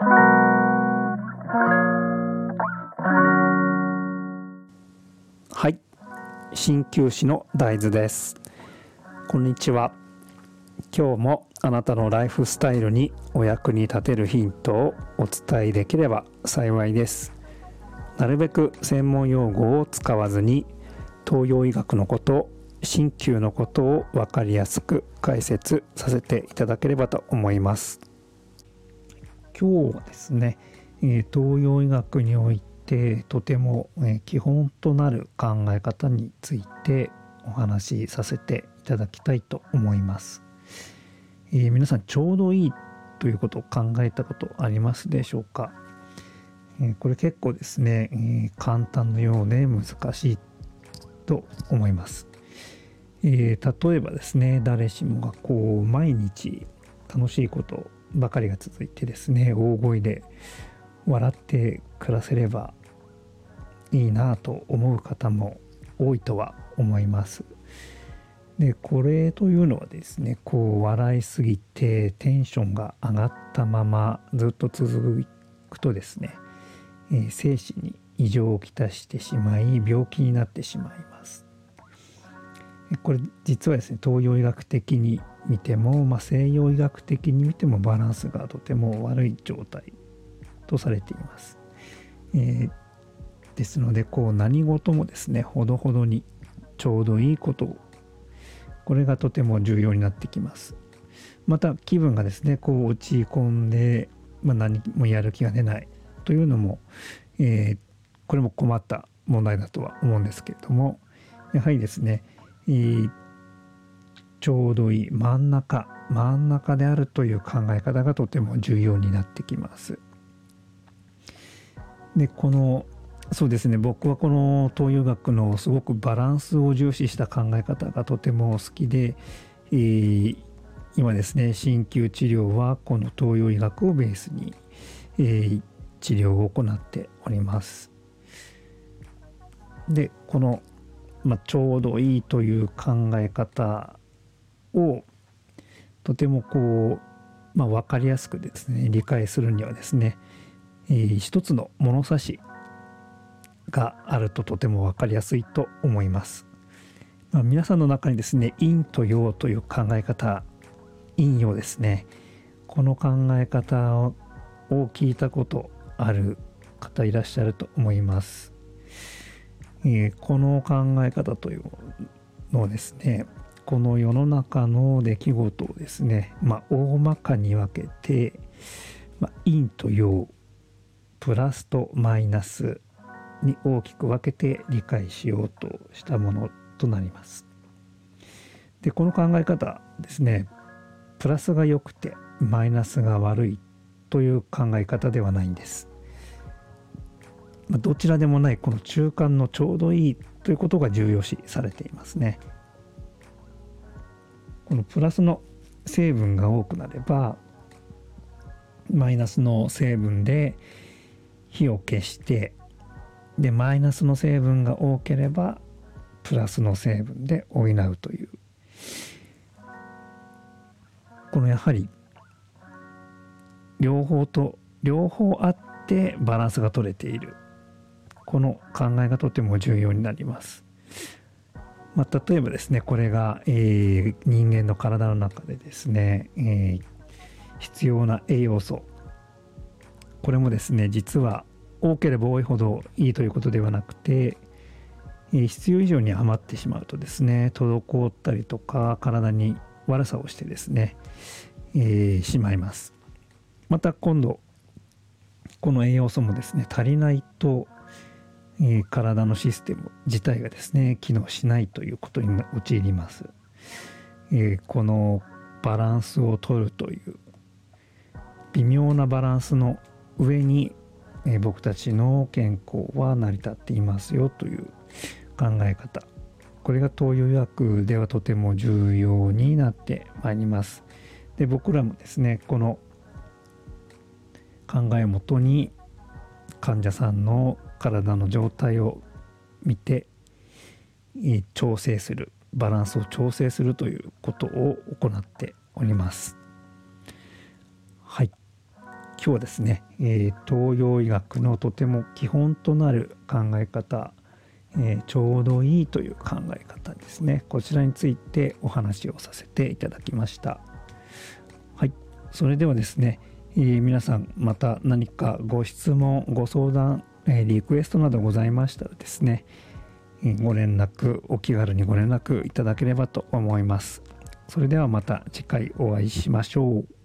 はい。鍼灸師の大豆です。こんにちは。今日もあなたのライフスタイルにお役に立てるヒントをお伝えできれば幸いです。なるべく専門用語を使わずに東洋医学のこと鍼灸のことを分かりやすく解説させていただければと思います。今日はですね東洋医学においてとても基本となる考え方についてお話しさせていただきたいと思います、え、皆さんちょうどいいということを考えたことありますでしょうか、え、これ結構ですね、え、簡単のようで難しいと思います。え、例えばですね誰しもがこう毎日楽しいことばかりが続いてですね大声で笑って暮らせればいいなと思う方も多いとは思います。でこれというのはですねこう笑いすぎてテンションが上がったままずっと続くとですね、えー、精神に異常をきたしてしまい病気になってしまいます。これ実はですね東洋医学的に見ても、まあ、西洋医学的に見てもバランスがとても悪い状態とされています。えー、ですのでこう何事もですねほどほどにちょうどいいことをこれがとても重要になってきます。また気分がですねこう落ち込んで、まあ、何もやる気が出ないというのも、えー、これも困った問題だとは思うんですけれどもやはりですねちょうどいい真ん中真ん中であるという考え方がとても重要になってきます。でこのそうですね僕はこの東洋学のすごくバランスを重視した考え方がとても好きで、えー、今ですね鍼灸治療はこの東洋医学をベースに、えー、治療を行っております。でこのまあ、ちょうどいいという考え方をとてもこう、まあ、分かりやすくですね理解するにはですね、えー、一つの物差しがあるととても分かりやすいと思います。まあ、皆さんの中にですね陰と陽という考え方陰陽ですねこの考え方を聞いたことある方いらっしゃると思います。えー、この考え方というのはですねこの世の中の出来事をですね、まあ、大まかに分けて、まあ、陰と陽プラスとマイナスに大きく分けて理解しようとしたものとなります。でこの考え方ですねプラスが良くてマイナスが悪いという考え方ではないんです。どちらでもないこの中間のちょうどいいということが重要視されていますね。このプラスの成分が多くなればマイナスの成分で火を消してでマイナスの成分が多ければプラスの成分で補うというこのやはり両方と両方あってバランスが取れているこの考えがとても重要になります。まあ、例えばですねこれが、えー、人間の体の中でですね、えー、必要な栄養素。これもですね実は多ければ多いほどいいということではなくて、えー、必要以上に余ってしまうとですね滞ったりとか体に悪さをしてですね、えー、しまいます。また今度この栄養素もですね足りないとえ、体のシステム自体がですね機能しないということに陥ります、え、このバランスを取るという微妙なバランスの上に、え、僕たちの健康は成り立っていますよという考え方。これが東洋医学ではとても重要になってまいります。で僕らもですねこの考えをもとに患者さんの体の状態を見て調整するバランスを調整するということを行っております。はい。今日はですね、え、東洋医学のとても基本となる考え方、え、ちょうどいいという考え方ですね。こちらについてお話をさせていただきました。はい。それではですね、え、皆さんまた何かご質問ご相談、えリクエストなどございましたらですねご連絡お気軽にご連絡いただければと思います。それではまた次回お会いしましょう。